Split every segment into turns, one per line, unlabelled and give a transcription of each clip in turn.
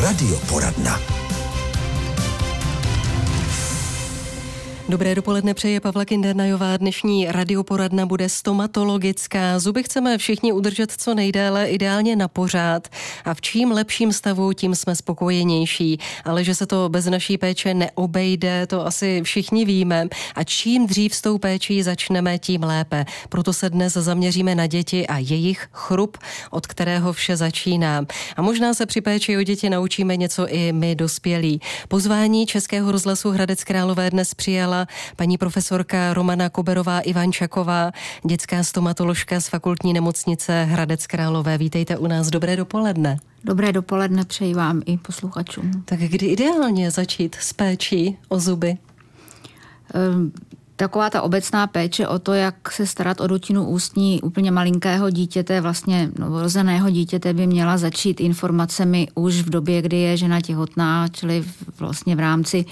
Radioporadna.
Dobré dopoledne přeje Pavla Kindernajová. Dnešní radioporadna bude stomatologická. Zuby chceme všichni udržet co nejdéle, ideálně na pořád. A v čím lepším stavu, tím jsme spokojenější. Ale že se to bez naší péče neobejde, to asi všichni víme. A čím dřív s tou péčí začneme, tím lépe. Proto se dnes zaměříme na děti a jejich chrup, od kterého vše začíná. A možná se při péči o děti naučíme něco i my dospělí. Pozvání Českého rozhlasu Hradec Králové dnes přijala paní profesorka Romana Koberová Ivančaková, dětská stomatoložka z fakultní nemocnice Hradec Králové. Vítejte u nás. Dobré dopoledne.
Dobré dopoledne přeji vám i posluchačům.
Tak kdy ideálně začít s péčí o zuby?
Um, taková ta obecná péče o to, jak se starat o dutinu ústní úplně malinkého dítěte, vlastně novorozeného dítěte by měla začít informacemi už v době, kdy je žena těhotná, čili vlastně v rámci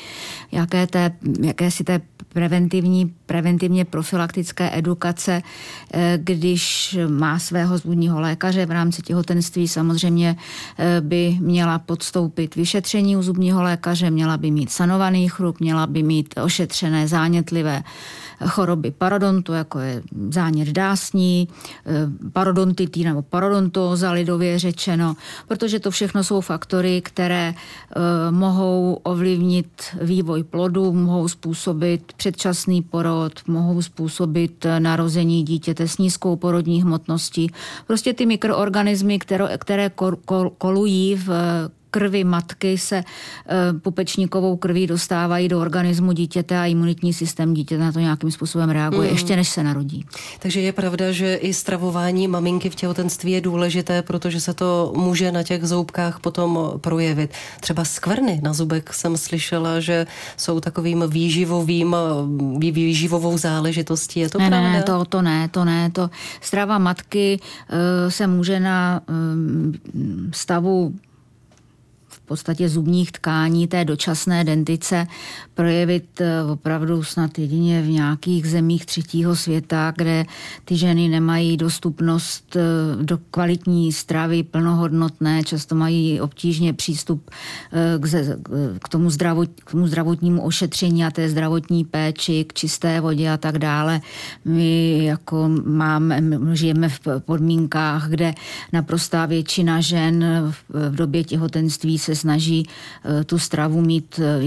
jaké té, jakési té preventivní, preventivně profilaktické edukace, eh, když má svého zubního lékaře v rámci těhotenství, samozřejmě eh, by měla podstoupit vyšetření u zubního lékaře, měla by mít sanovaný chrup, měla by mít ošetřené zánětlivé choroby parodontu, jako je zánět dásní, eh, parodontitý nebo parodontóza lidově řečeno, protože to všechno jsou faktory, které mohou ovlivnit vývoj plodu, mohou způsobit předčasný porod, mohou způsobit narození dítěte s nízkou porodní hmotností. Prostě ty mikroorganismy, které, které kolují v krvi matky se e, pupečníkovou krví dostávají do organismu dítěte a imunitní systém dítěte na to nějakým způsobem reaguje, mm. ještě než se narodí.
Takže je pravda, že i stravování maminky v těhotenství je důležité, protože se to může na těch zoubkách potom projevit. Třeba skvrny na zubek jsem slyšela, že jsou takovým výživovým, výživovou záležitostí. Je to
ne,
pravda?
Ne, to, to ne, to ne. To strava matky uh, se může na um, stavu podstatě zubních tkání té dočasné dentice projevit eh, opravdu snad jedině v nějakých zemích třetího světa, kde ty ženy nemají dostupnost eh, do kvalitní stravy plnohodnotné, často mají obtížně přístup eh, k, tomu, zdravot, k tomu zdravotnímu ošetření a té zdravotní péči, k čisté vodě a tak dále. My jako máme, žijeme v podmínkách, kde naprostá většina žen v době těhotenství se snaží tu stravu mít eh,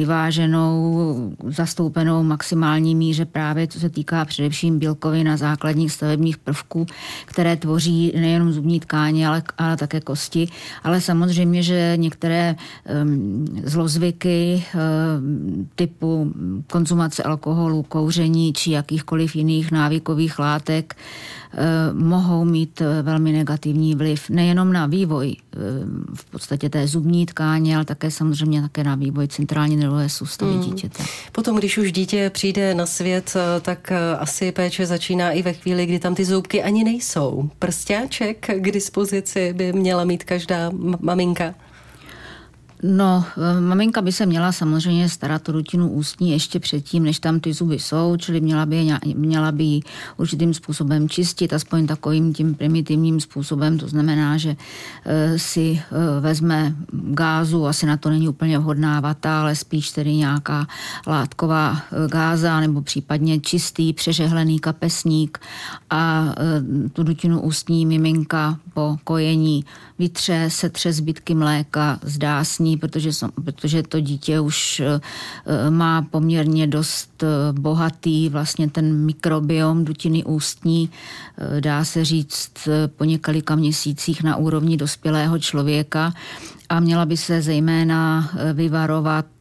zastoupenou maximální míře právě co se týká především bílkovin a základních stavebních prvků, které tvoří nejenom zubní tkáně, ale, ale také kosti. Ale samozřejmě, že některé um, zlozvyky um, typu konzumace alkoholu, kouření či jakýchkoliv jiných návykových látek mohou mít eh, velmi negativní vliv nejenom na vývoj v podstatě té zubní tkáně, ale také samozřejmě také na vývoj centrální nervové soustavy hmm. dítěte.
Potom, když už dítě přijde na svět, tak asi péče začíná i ve chvíli, kdy tam ty zoubky ani nejsou. Prstáček k dispozici by měla mít každá maminka.
No, eh, maminka by se měla samozřejmě starat o rutinu ústní ještě předtím, než tam ty zuby jsou, čili měla by, měla by určitým způsobem čistit, aspoň takovým tím primitivním způsobem, to znamená, že eh, si eh, vezme gázu, asi na to není úplně vhodná vata, ale spíš tedy nějaká látková gáza nebo případně čistý, přežehlený kapesník. A tu dutinu ústní miminka po kojení vytře, setře zbytky mléka, zdásní, protože, protože to dítě už eh, má poměrně dost eh, bohatý vlastně ten mikrobiom dutiny ústní, eh, dá se říct po několika měsících na úrovni dospělého člověka. A měla by se zejména vyvarovat Eh,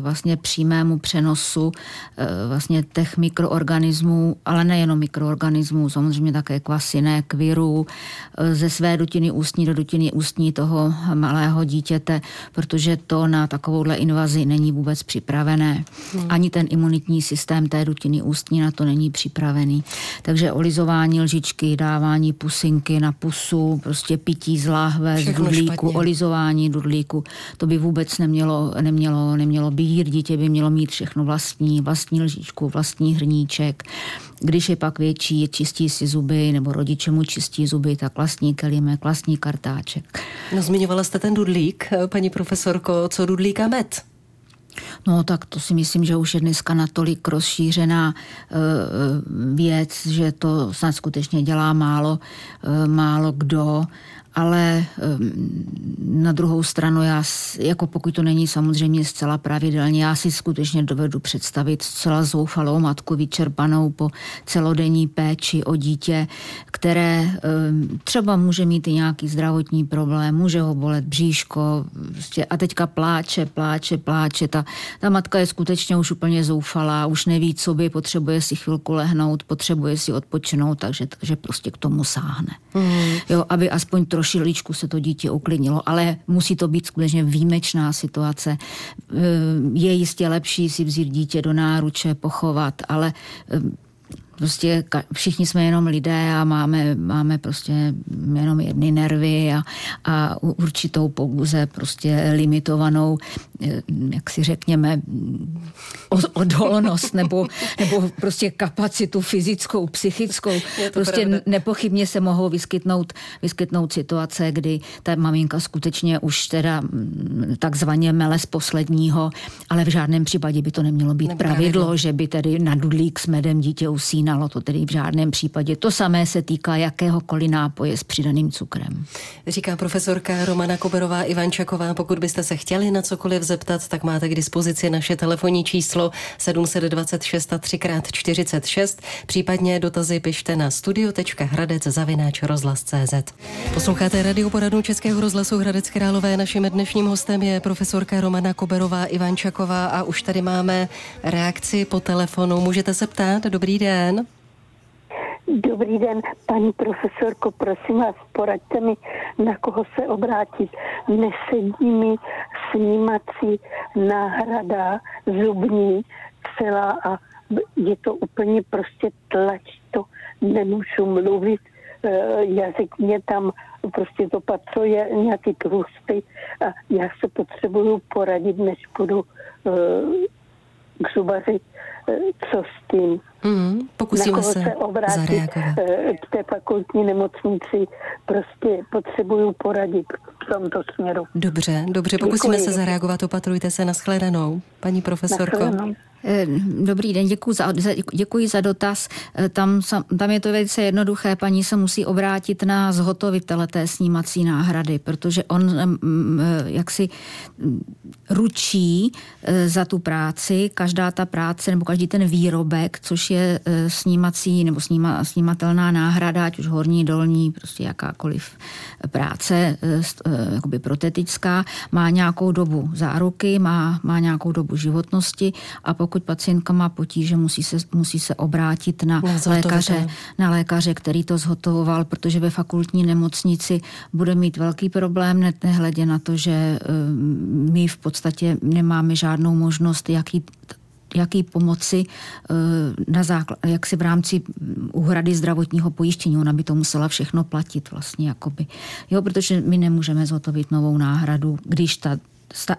vlastně přímému přenosu eh, vlastně těch mikroorganismů, ale nejenom mikroorganismů, samozřejmě také kvasinek, virů, eh, ze své dutiny ústní do dutiny ústní toho malého dítěte, protože to na takovouhle invazi není vůbec připravené. Hmm. Ani ten imunitní systém té dutiny ústní na to není připravený. Takže olizování lžičky, dávání pusinky na pusu, prostě pití z láhve, z dudlíku, olizování dudlíku, to by vůbec nemělo, nemělo, nemělo nemělo být. Dítě by mělo mít všechno vlastní, vlastní lžičku, vlastní hrníček. Když je pak větší, čistí si zuby, nebo rodiče mu čistí zuby, tak vlastní kelimek, vlastní kartáček.
No, zmiňovala jste ten dudlík, paní profesorko, co dudlík a med?
No tak to si myslím, že už je dneska natolik rozšířená uh, věc, že to snad skutečně dělá málo, uh, málo kdo ale na druhou stranu já, jako pokud to není samozřejmě zcela pravidelně, já si skutečně dovedu představit zcela zoufalou matku vyčerpanou po celodenní péči o dítě, které třeba může mít i nějaký zdravotní problém, může ho bolet bříško prostě a teďka pláče, pláče, pláče. Ta, ta matka je skutečně už úplně zoufalá, už neví, co by, potřebuje si chvilku lehnout, potřebuje si odpočinout, takže, takže prostě k tomu sáhne. Mm. Jo, aby aspoň trošku trošiličku se to dítě uklidnilo, ale musí to být skutečně výjimečná situace. Eh, je jistě lepší si vzít dítě do náruče, pochovat, ale eh, prostě všichni jsme jenom lidé a máme, máme prostě jenom jedny nervy a, a určitou pouze prostě limitovanou, eh, jak si řekněme, odolnost nebo, nebo prostě kapacitu fyzickou, psychickou. Prostě pravda. nepochybně se mohou vyskytnout, vyskytnout situace, kdy ta maminka skutečně už teda mm, takzvaně mele z posledního, ale v žádném případě by to nemělo být pravidlo, pravidlo, že by tedy na dudlík s medem dítě usínalo neznalo to tedy v žádném případě. To samé se týká jakéhokoliv nápoje s přidaným cukrem.
Říká profesorka Romana Koberová Ivančaková. Pokud byste se chtěli na cokoliv zeptat, tak máte k dispozici naše telefonní číslo 726 3x46, případně dotazy pište na studio.hradec zavináč rozhlas.cz. Posloucháte radioporadnu Českého rozhlasu Hradec Králové. Naším dnešním hostem je profesorka Romana Koberová Ivančaková a už tady máme reakci po telefonu. Můžete se ptát? Dobrý den.
Dobrý den, paní profesorko, prosím vás, poraďte mi, na koho se obrátit. Nesedí mi snímací náhrada zubní celá a je to úplně prostě tlač, to nemůžu mluvit, e, jazyk mě tam prostě to je nějaký tlustý a já se potřebuju poradit, než půjdu e, k zubaři, e, co s tím.
Mm, pokusíme se, se obrátit zareagovat.
Eh, k té fakultní nemocnici. Prostě potřebuju poradit v tomto směru.
Dobře, dobře, pokusíme Děkuji. se zareagovat. Opatrujte se na shledanou, paní profesorko. Na
Eh, dobrý den, děkuji za, děkuji za dotaz. Eh, tam, tam je to velice jednoduché. Paní se musí obrátit na zhotovitele té snímací náhrady, protože on eh, jaksi ručí za tu práci. Každá ta práce nebo každý ten výrobek, což je snímací nebo sníma, snímatelná náhrada, ať už horní, dolní, prostě jakákoliv práce jakoby protetická, má nějakou dobu záruky, má, má nějakou dobu životnosti a pokud pokud pacientka má potíže, musí se, musí se obrátit na, na lékaře, na lékaře, který to zhotovoval, protože ve fakultní nemocnici bude mít velký problém, nehledě na to, že eh, my v podstatě nemáme žádnou možnost, jaký jaký pomoci eh, na základ, jak si v rámci úhrady zdravotního pojištění. Ona by to musela všechno platit vlastně, jakoby. Jo, protože my nemůžeme zhotovit novou náhradu, když ta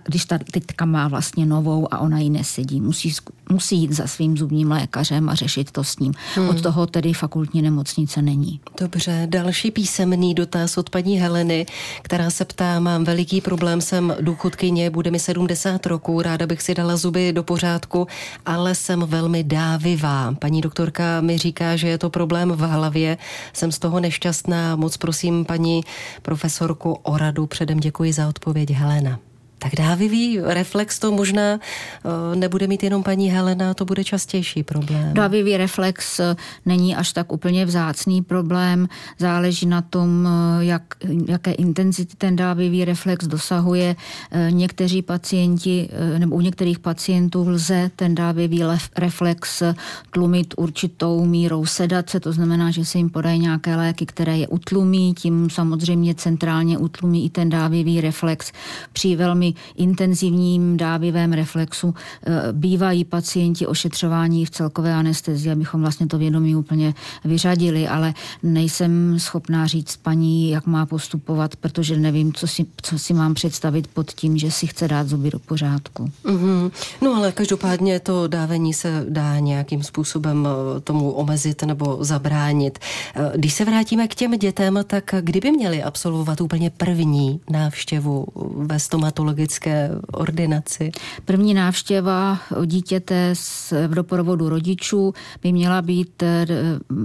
když ta teďka má vlastně novou a ona ji nesedí, musí, musí jít za svým zubním lékařem a řešit to s ním. Hmm. Od toho tedy fakultní nemocnice není.
Dobře, další písemný dotaz od paní Heleny, která se ptá, mám veliký problém, jsem důchodkyně, bude mi 70 roků, ráda bych si dala zuby do pořádku, ale jsem velmi dávivá. Paní doktorka mi říká, že je to problém v hlavě, jsem z toho nešťastná, moc prosím paní profesorku o radu, předem děkuji za odpověď Helena tak dávivý reflex to možná eh, nebude mít jenom paní Helena, to bude častější problém.
Dávivý reflex eh, není až tak úplně vzácný problém, záleží na tom, eh, jak, jaké intenzity ten dávivý reflex dosahuje. Někteří pacienti, nebo u některých pacientů lze ten dávivý reflex tlumit určitou mírou sedace, to znamená, že se jim podají nějaké léky, které je utlumí, tím samozřejmě centrálně utlumí i ten dávivý reflex. Při velmi intenzivním dávivém reflexu bývají pacienti ošetřování v celkové anestezii, abychom vlastně to vědomí úplně vyřadili, ale nejsem schopná říct paní, jak má postupovat, protože nevím, co si, co si mám představit pod tím, že si chce dát zuby do pořádku.
Mm-hmm. No ale každopádně to dávení se dá nějakým způsobem eh, tomu omezit nebo zabránit. Eh, když se vrátíme k těm dětem, tak kdyby měli absolvovat úplně první návštěvu ve stomatologické ordinaci?
První návštěva dítěte v doprovodu rodičů by měla být eh,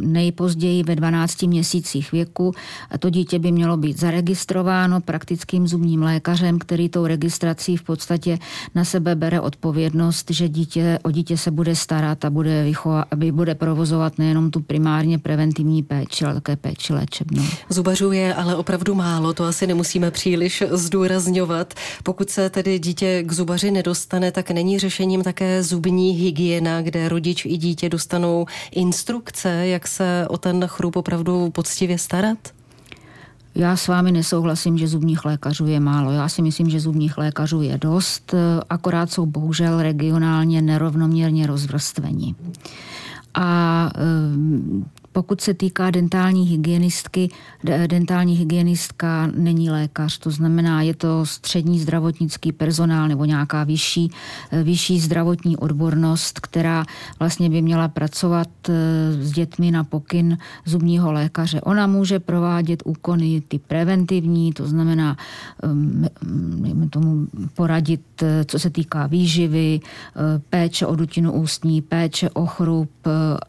nejpozději ve 12 měsících věku. A to dítě by mělo být zaregistrováno praktickým zubním lékařem, který tou registrací v podstatě na sebe bere odpovědnost, že dítě, o dítě se bude starat a bude, vychovat, aby bude provozovat nejenom tu primárně preventivní péči, ale také péči léčebnou.
Zubařů je ale opravdu málo, to asi nemusíme příliš zdůrazňovat. Pokud se tedy dítě k zubaři nedostane, tak není řešením také zubní hygiena, kde rodič i dítě dostanou instrukce, jak se o ten chrup opravdu poctivě starat?
Já s vámi nesouhlasím, že zubních lékařů je málo. Já si myslím, že zubních lékařů je dost, akorát jsou bohužel regionálně nerovnoměrně rozvrstveni. A pokud se týká dentální hygienistky, dentální hygienistka není lékař, to znamená, je to střední zdravotnický personál nebo nějaká vyšší, vyšší zdravotní odbornost, která vlastně by měla pracovat eh, s dětmi na pokyn zubního lékaře. Ona může provádět úkony ty preventivní, to znamená um, tomu poradit, eh, co se týká výživy, eh, péče o dutinu ústní, péče o chrup,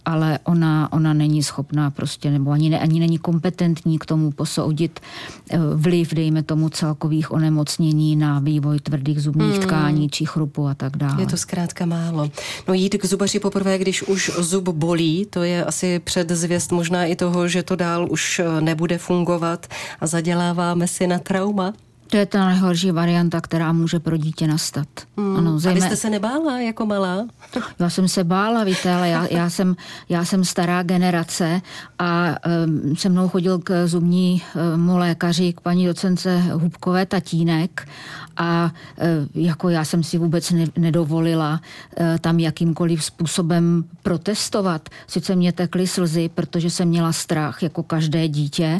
ale ona, ona není schopná schopná prostě, nebo ani, ne, ani není kompetentní k tomu posoudit eh, vliv, dejme tomu, celkových onemocnění na vývoj tvrdých zubních hmm. tkání či chrupu a tak dále.
Je to zkrátka málo. No jít k zubaři poprvé, když už zub bolí, to je asi předzvěst možná i toho, že to dál už eh, nebude fungovat a zaděláváme si na trauma.
To je ta nejhorší varianta, která může pro dítě nastat.
Hmm. Ano, zajmé... A vy jste se nebála jako malá?
Já jsem se bála, víte, ale já, já, jsem, já jsem stará generace a um, se mnou chodil k zubnímu lékaři, k paní docence Hubkové tatínek a uh, jako já jsem si vůbec ne, nedovolila uh, tam jakýmkoliv způsobem protestovat. Sice mě tekly slzy, protože jsem měla strach jako každé dítě,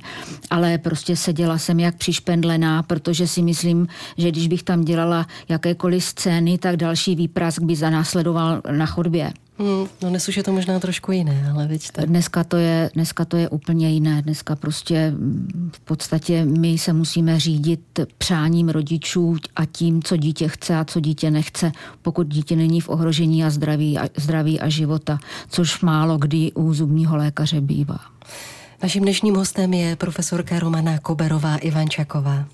ale prostě seděla jsem jak přišpendlená, protože si myslím, že když bych tam dělala jakékoliv scény, tak další výprask by zanásledoval na chodbě.
Hmm, no dnes už je to možná trošku jiné, ale vidíte.
Dneska to, je, dneska to je úplně jiné. Dneska prostě mm, v podstatě my se musíme řídit přáním rodičů a tím, co dítě chce a co dítě nechce, pokud dítě není v ohrožení a zdraví a, zdraví a života, což málo kdy u zubního lékaře bývá.
Naším dnešním hostem je profesorka Romana Koberová Ivančaková.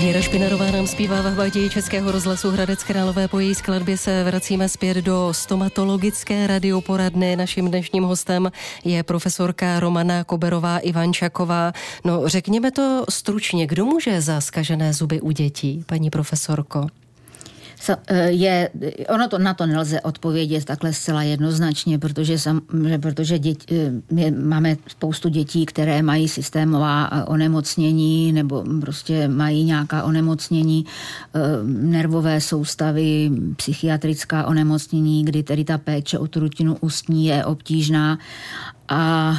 Věra Špinarová nám zpívá v hladě Českého rozhlasu Hradec Králové. Po její skladbě se vracíme zpět do stomatologické radioporadny. Naším dnešním hostem je profesorka Romana Koberová Ivančaková. No řekněme to stručně, kdo může za skažené zuby u dětí, paní profesorko?
Eh, je, ono to na to nelze odpovědět takhle zcela jednoznačně, protože, sam, protože děti, eh, my máme spoustu dětí, které mají systémová eh, onemocnění nebo prostě mají nějaká onemocnění nervové soustavy, psychiatrická onemocnění, kdy tedy ta péče o tu rutinu ústní je obtížná. A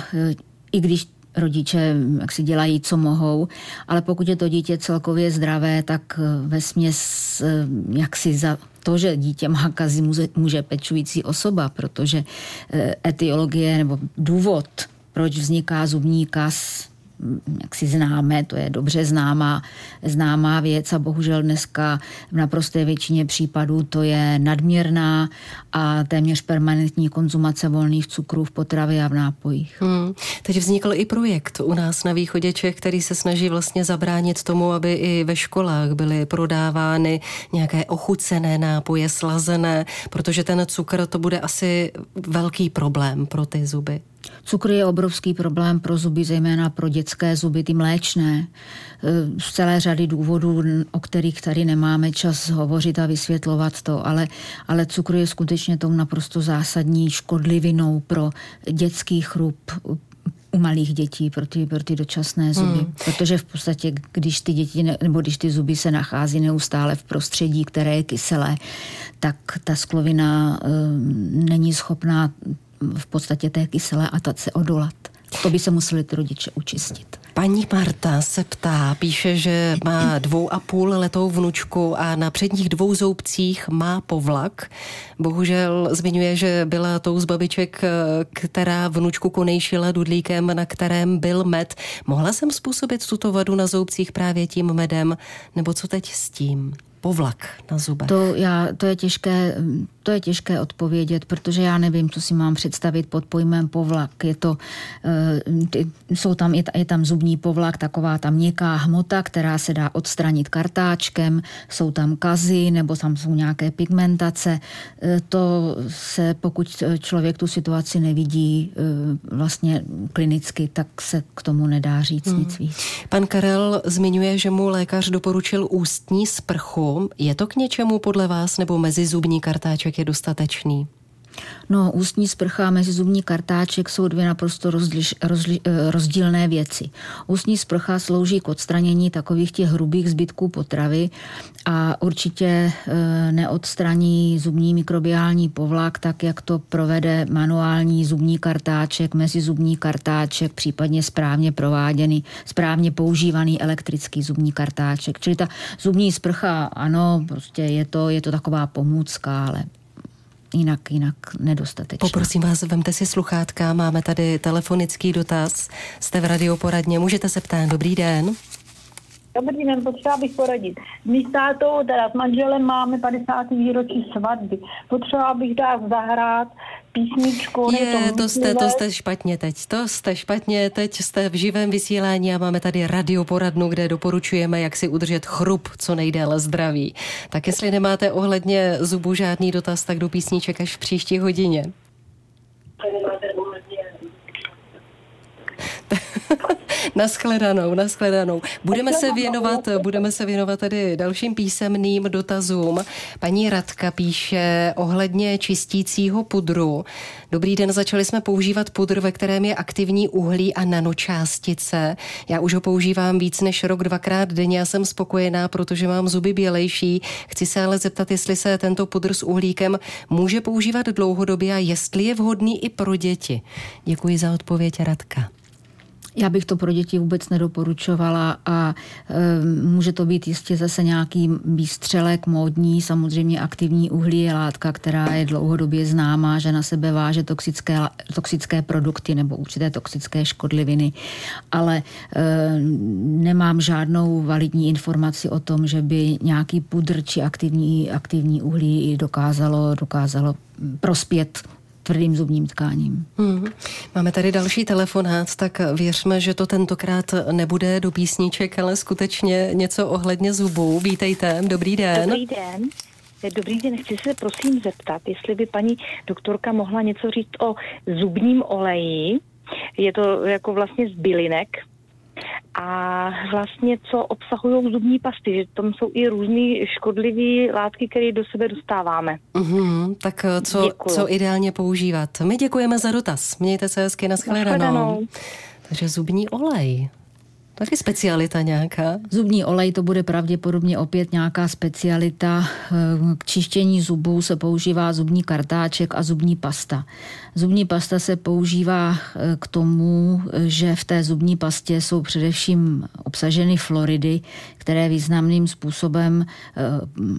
i když rodiče jak si dělají, co mohou, ale pokud je to dítě celkově zdravé, tak eh, ve směs eh, jak si za to, že dítě má kazi, může, může pečující osoba, protože eh, etiologie nebo důvod, proč vzniká zubní kas, jak si známe, to je dobře známá, známá věc a bohužel dneska v naprosté většině případů to je nadměrná a téměř permanentní konzumace volných cukrů v potravě a v nápojích. Hmm.
Teď vznikl i projekt u nás na východě Čech, který se snaží vlastně zabránit tomu, aby i ve školách byly prodávány nějaké ochucené nápoje, slazené, protože ten cukr to bude asi velký problém pro ty zuby.
Cukr je obrovský problém pro zuby, zejména pro dětské zuby, ty mléčné. E, z celé řady důvodů, o kterých tady nemáme čas hovořit a vysvětlovat to, ale, ale cukr je skutečně tou naprosto zásadní škodlivinou pro dětský chrup, u malých dětí pro ty, pro ty dočasné zuby. Hmm. Protože v podstatě, když ty děti ne, nebo když ty zuby se nachází neustále v prostředí, které je kyselé, tak ta sklovina e, není schopná v podstatě té kyselé atace odolat. To by se museli ty rodiče učistit.
Paní Marta se ptá, píše, že má dvou a půl letou vnučku a na předních dvou zoubcích má povlak. Bohužel zmiňuje, že byla tou z babiček, která vnučku konejšila dudlíkem, na kterém byl med. Mohla jsem způsobit tuto vadu na zoubcích právě tím medem, nebo co teď s tím? povlak na zubech?
To, já, to, je těžké, to je těžké odpovědět, protože já nevím, co si mám představit pod pojmem povlak. Je to, uh, jsou tam, je, tam zubní povlak, taková tam měkká hmota, která se dá odstranit kartáčkem, jsou tam kazy nebo tam jsou nějaké pigmentace. Uh, to se, pokud člověk tu situaci nevidí uh, vlastně klinicky, tak se k tomu nedá říct hmm. nic víc.
Pan Karel zmiňuje, že mu lékař doporučil ústní sprchu je to k něčemu podle vás nebo mezizubní kartáček je dostatečný?
No, ústní sprcha a mezizubní kartáček jsou dvě naprosto rozliš, rozli, eh, rozdílné věci. Ústní sprcha slouží k odstranění takových těch hrubých zbytků potravy a určitě e, neodstraní zubní mikrobiální povlak, tak jak to provede manuální zubní kartáček, mezizubní kartáček, případně správně prováděný, správně používaný elektrický zubní kartáček. Čili ta zubní sprcha, ano, prostě je to, je to taková pomůcka, ale jinak, jinak nedostatečná.
Poprosím vás, vemte si sluchátka, máme tady telefonický dotaz, jste v radioporadně, můžete se ptát, dobrý den.
Dobrý den, potřeba bych poradit. My s tátou, teda s manželem máme 50. výročí svatby. Potřeba bych dát zahrát písničku.
Je, to jste, to jste špatně teď. To jste špatně teď. Jste v živém vysílání a máme tady radioporadnu, kde doporučujeme, jak si udržet chrup co nejdéle zdraví. Tak jestli nemáte ohledně zubu žádný dotaz, tak do písniček až v příští hodině. naschledanou, naschledanou. Budeme se věnovat, budeme se věnovat tedy dalším písemným dotazům. Paní Radka píše ohledně čistícího pudru. Dobrý den, začali jsme používat pudr, ve kterém je aktivní uhlí a nanočástice. Já už ho používám víc než rok, dvakrát denně a jsem spokojená, protože mám zuby bělejší. Chci se ale zeptat, jestli se tento pudr s uhlíkem může používat dlouhodobě a jestli je vhodný i pro děti. Děkuji za odpověď, Radka.
Já bych to pro děti vůbec nedoporučovala a e, může to být jistě zase nějaký výstřelek módní, samozřejmě aktivní uhlí je látka, která je dlouhodobě známá, že na sebe váže toxické, toxické produkty nebo určité toxické škodliviny, ale e, nemám žádnou validní informaci o tom, že by nějaký pudr či aktivní, aktivní uhlí dokázalo, dokázalo prospět tvrdým zubním tkáním. Hmm.
Máme tady další telefonát, tak věřme, že to tentokrát nebude do písniček, ale skutečně něco ohledně zubů. Vítejte, dobrý den.
Dobrý den. Dobrý den, chci se prosím zeptat, jestli by paní doktorka mohla něco říct o zubním oleji. Je to jako vlastně z bylinek, a vlastně co obsahují zubní pasty, že tam jsou i různé škodlivé látky, které do sebe dostáváme.
Mm-hmm, tak eh, co, co ideálně používat? My děkujeme za dotaz. Mějte se hezky, nashledanou. Takže zubní olej. Taky specialita nějaká?
Zubní olej to bude pravděpodobně opět nějaká specialita. K čištění zubů se používá zubní kartáček a zubní pasta. Zubní pasta se používá eh, k tomu, že v té zubní pastě jsou především obsaženy floridy, které významným způsobem eh,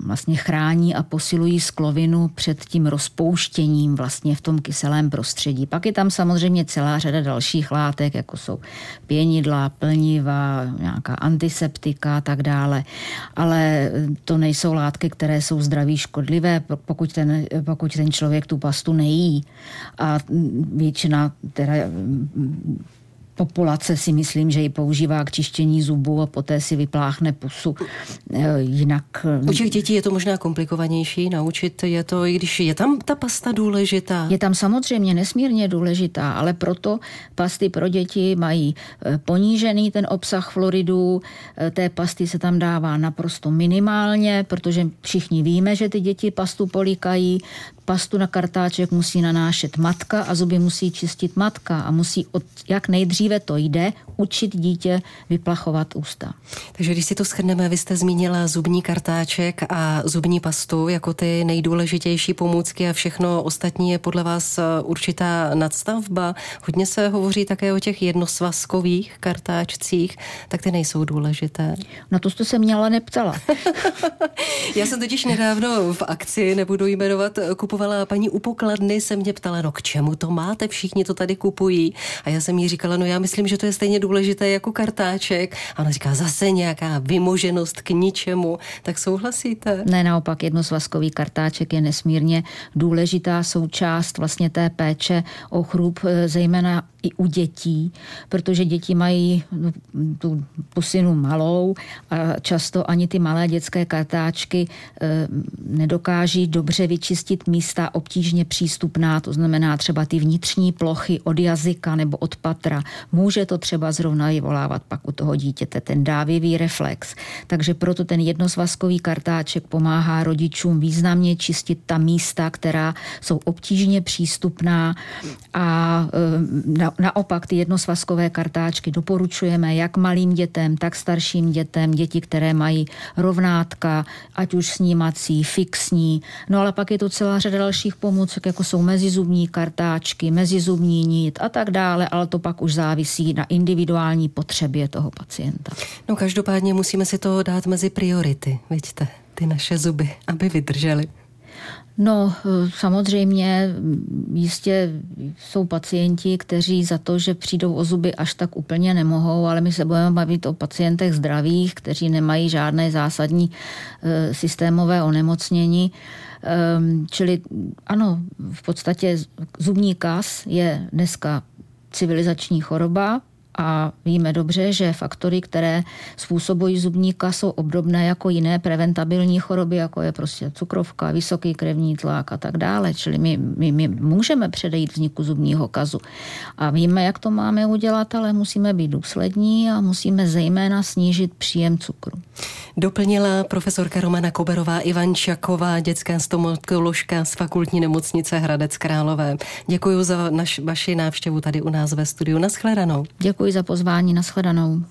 vlastně chrání a posilují sklovinu před tím rozpouštěním vlastně v tom kyselém prostředí. Pak je tam samozřejmě celá řada dalších látek, jako jsou pěnidla, plniva, nějaká antiseptika a tak dále. Ale to nejsou látky, které jsou zdraví škodlivé, pokud ten, pokud ten člověk tu pastu nejí. A většina teda populace si myslím, že ji používá k čištění zubů a poté si vypláchne pusu. E, jinak...
U těch dětí je to možná komplikovanější naučit je to, i když je tam ta pasta důležitá.
Je tam samozřejmě nesmírně důležitá, ale proto pasty pro děti mají e, ponížený ten obsah fluoridů, e, té pasty se tam dává naprosto minimálně, protože všichni víme, že ty děti pastu políkají, pastu na kartáček musí nanášet matka a zuby musí čistit matka a musí, od, jak nejdříve to jde, učit dítě vyplachovat ústa.
Takže když si to shrneme, vy jste zmínila zubní kartáček a zubní pastu jako ty nejdůležitější pomůcky a všechno ostatní je podle vás eh, určitá nadstavba. Hodně se hovoří také o těch jednosvazkových kartáčcích, tak ty nejsou důležité.
Na to jste se mě ale neptala.
Já jsem totiž nedávno v akci, nebudu jmenovat, kupovala paní u pokladny, se mě ptala, no k čemu to máte, všichni to tady kupují. A já jsem jí říkala, no já myslím, že to je stejně důležité jako kartáček. A ona říká, zase nějaká vymoženost k ničemu. Tak souhlasíte?
Ne, naopak jednosvazkový kartáček je nesmírně důležitá součást vlastně té péče o chrup, e, zejména i u dětí, protože děti mají no, tu pusinu malou a často ani ty malé dětské kartáčky e, nedokáží dobře vyčistit místa obtížně přístupná, to znamená třeba ty vnitřní plochy od jazyka nebo od patra. Může to třeba zrovna vyvolávat pak u toho dítěte ten dávivý reflex. Takže proto ten jednosvazkový kartáček pomáhá rodičům významně čistit ta místa, která jsou obtížně přístupná a e, na, naopak ty jednosvazkové kartáčky doporučujeme jak malým dětem, tak starším dětem, děti, které mají rovnátka, ať už snímací, fixní. No ale pak je to celá řada dalších pomůcek, jako jsou mezizubní kartáčky, mezizubní nit a tak dále, ale to pak už závisí na individuální potřebě toho pacienta.
No každopádně musíme si to dát mezi priority, vidíte, ty naše zuby, aby vydržely.
No, samozřejmě jistě jsou pacienti, kteří za to, že přijdou o zuby, až tak úplně nemohou, ale my se budeme bavit o pacientech zdravých, kteří nemají žádné zásadní e, systémové onemocnění. Ehm, čili ano, v podstatě zubní kas je dneska civilizační choroba, a víme dobře, že faktory, které způsobují zubníka, jsou obdobné jako jiné preventabilní choroby, jako je prostě cukrovka, vysoký krevní tlak a tak dále. Čili my, my, my můžeme předejít vzniku zubního kazu. A víme, jak to máme udělat, ale musíme být důslední a musíme zejména snížit příjem cukru.
Doplnila profesorka Romana Koberová Ivančaková, dětská stomatoložka z fakultní nemocnice Hradec Králové. Děkuji za naš, vaši návštěvu tady u nás ve studiu. Naschledanou.
Děkuji za pozvání. Naschledanou.